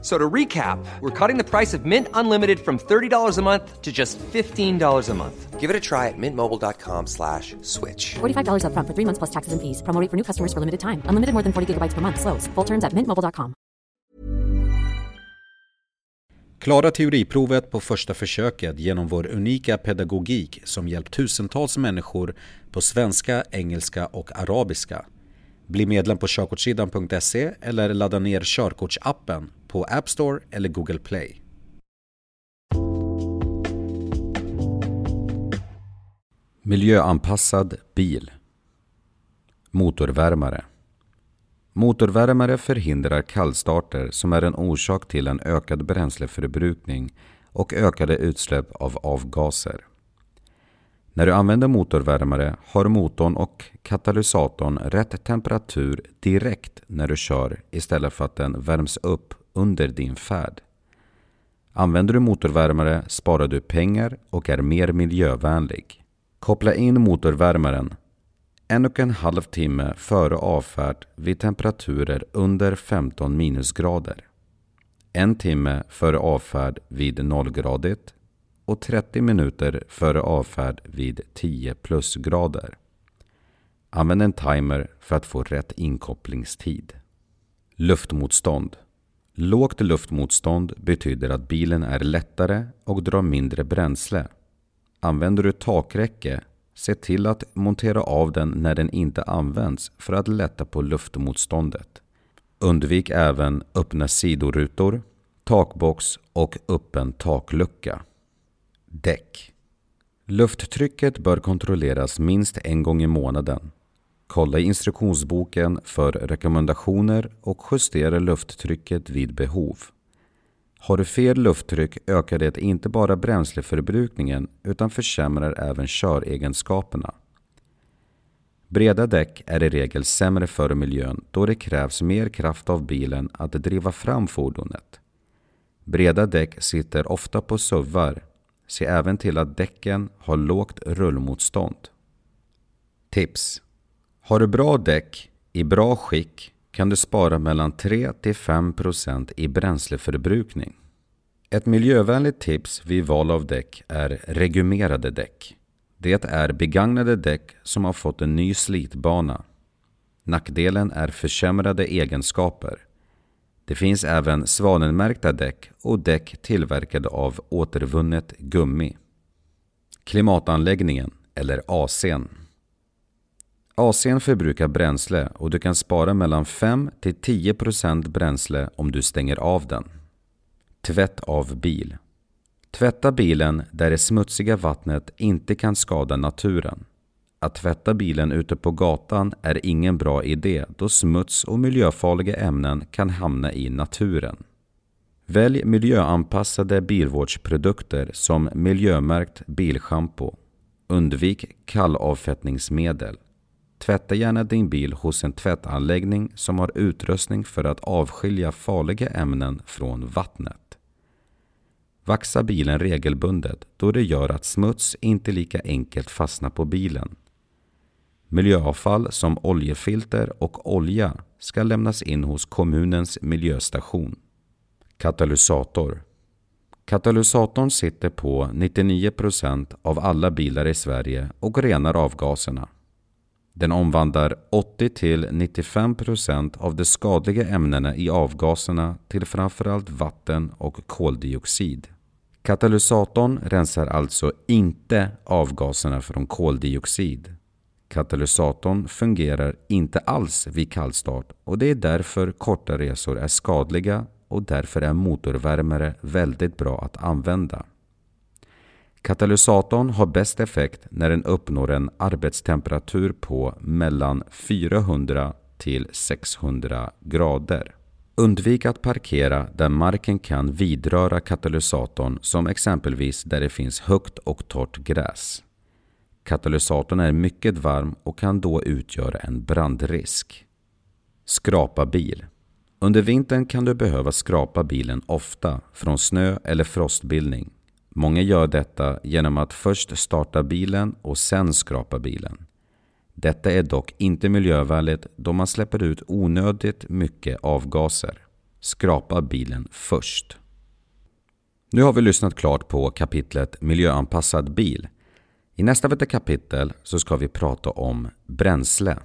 So to recap, we're cutting the price of Mint Unlimited from $30 a month to just $15 a month. Give it a try at mintmobile.com slash switch. $45 upfront for three months plus taxes and fees. Promo rate for new customers for limited time. Unlimited more than 40 gigabytes per month. Slows. Full terms at mintmobile.com. Klara teoriprovet på första försöket genom vår unika pedagogik som hjälpt tusentals människor på svenska, engelska och arabiska. Bli medlem på körkortssidan.se eller ladda ner körkortsappen på App Store eller Google Play. Miljöanpassad bil Motorvärmare Motorvärmare förhindrar kallstarter som är en orsak till en ökad bränsleförbrukning och ökade utsläpp av avgaser. När du använder motorvärmare har motorn och katalysatorn rätt temperatur direkt när du kör istället för att den värms upp under din färd. Använder du motorvärmare sparar du pengar och är mer miljövänlig. Koppla in motorvärmaren en och en halv timme före avfärd vid temperaturer under 15 minusgrader. En timme före avfärd vid nollgradigt och 30 minuter före avfärd vid 10 plusgrader. Använd en timer för att få rätt inkopplingstid. Luftmotstånd Lågt luftmotstånd betyder att bilen är lättare och drar mindre bränsle. Använder du takräcke, se till att montera av den när den inte används för att lätta på luftmotståndet. Undvik även öppna sidorutor, takbox och öppen taklucka. Däck Lufttrycket bör kontrolleras minst en gång i månaden. Kolla i instruktionsboken för rekommendationer och justera lufttrycket vid behov. Har du fel lufttryck ökar det inte bara bränsleförbrukningen utan försämrar även köregenskaperna. Breda däck är i regel sämre för miljön då det krävs mer kraft av bilen att driva fram fordonet. Breda däck sitter ofta på suvar. Se även till att däcken har lågt rullmotstånd. Tips har du bra däck i bra skick kan du spara mellan 3-5% i bränsleförbrukning. Ett miljövänligt tips vid val av däck är regumerade däck. Det är begagnade däck som har fått en ny slitbana. Nackdelen är försämrade egenskaper. Det finns även svanenmärkta däck och däck tillverkade av återvunnet gummi. Klimatanläggningen, eller AC'n, AC'n förbrukar bränsle och du kan spara mellan 5-10% bränsle om du stänger av den. Tvätt av bil. Tvätta bilen där det smutsiga vattnet inte kan skada naturen. Att tvätta bilen ute på gatan är ingen bra idé då smuts och miljöfarliga ämnen kan hamna i naturen. Välj miljöanpassade bilvårdsprodukter som miljömärkt bilschampo. Undvik kallavfettningsmedel. Tvätta gärna din bil hos en tvättanläggning som har utrustning för att avskilja farliga ämnen från vattnet. Vaxa bilen regelbundet då det gör att smuts inte lika enkelt fastnar på bilen. Miljöavfall som oljefilter och olja ska lämnas in hos kommunens miljöstation. Katalysator Katalysatorn sitter på 99% av alla bilar i Sverige och renar avgaserna. Den omvandlar 80-95% av de skadliga ämnena i avgaserna till framförallt vatten och koldioxid. Katalysatorn rensar alltså inte avgaserna från koldioxid. Katalysatorn fungerar inte alls vid kallstart och det är därför korta resor är skadliga och därför är motorvärmare väldigt bra att använda. Katalysatorn har bäst effekt när den uppnår en arbetstemperatur på mellan 400 till 600 grader. Undvik att parkera där marken kan vidröra katalysatorn som exempelvis där det finns högt och torrt gräs. Katalysatorn är mycket varm och kan då utgöra en brandrisk. Skrapa bil. Under vintern kan du behöva skrapa bilen ofta från snö eller frostbildning. Många gör detta genom att först starta bilen och sen skrapa bilen. Detta är dock inte miljövänligt då man släpper ut onödigt mycket avgaser. Skrapa bilen först. Nu har vi lyssnat klart på kapitlet Miljöanpassad bil. I nästa kapitel så ska vi prata om bränsle.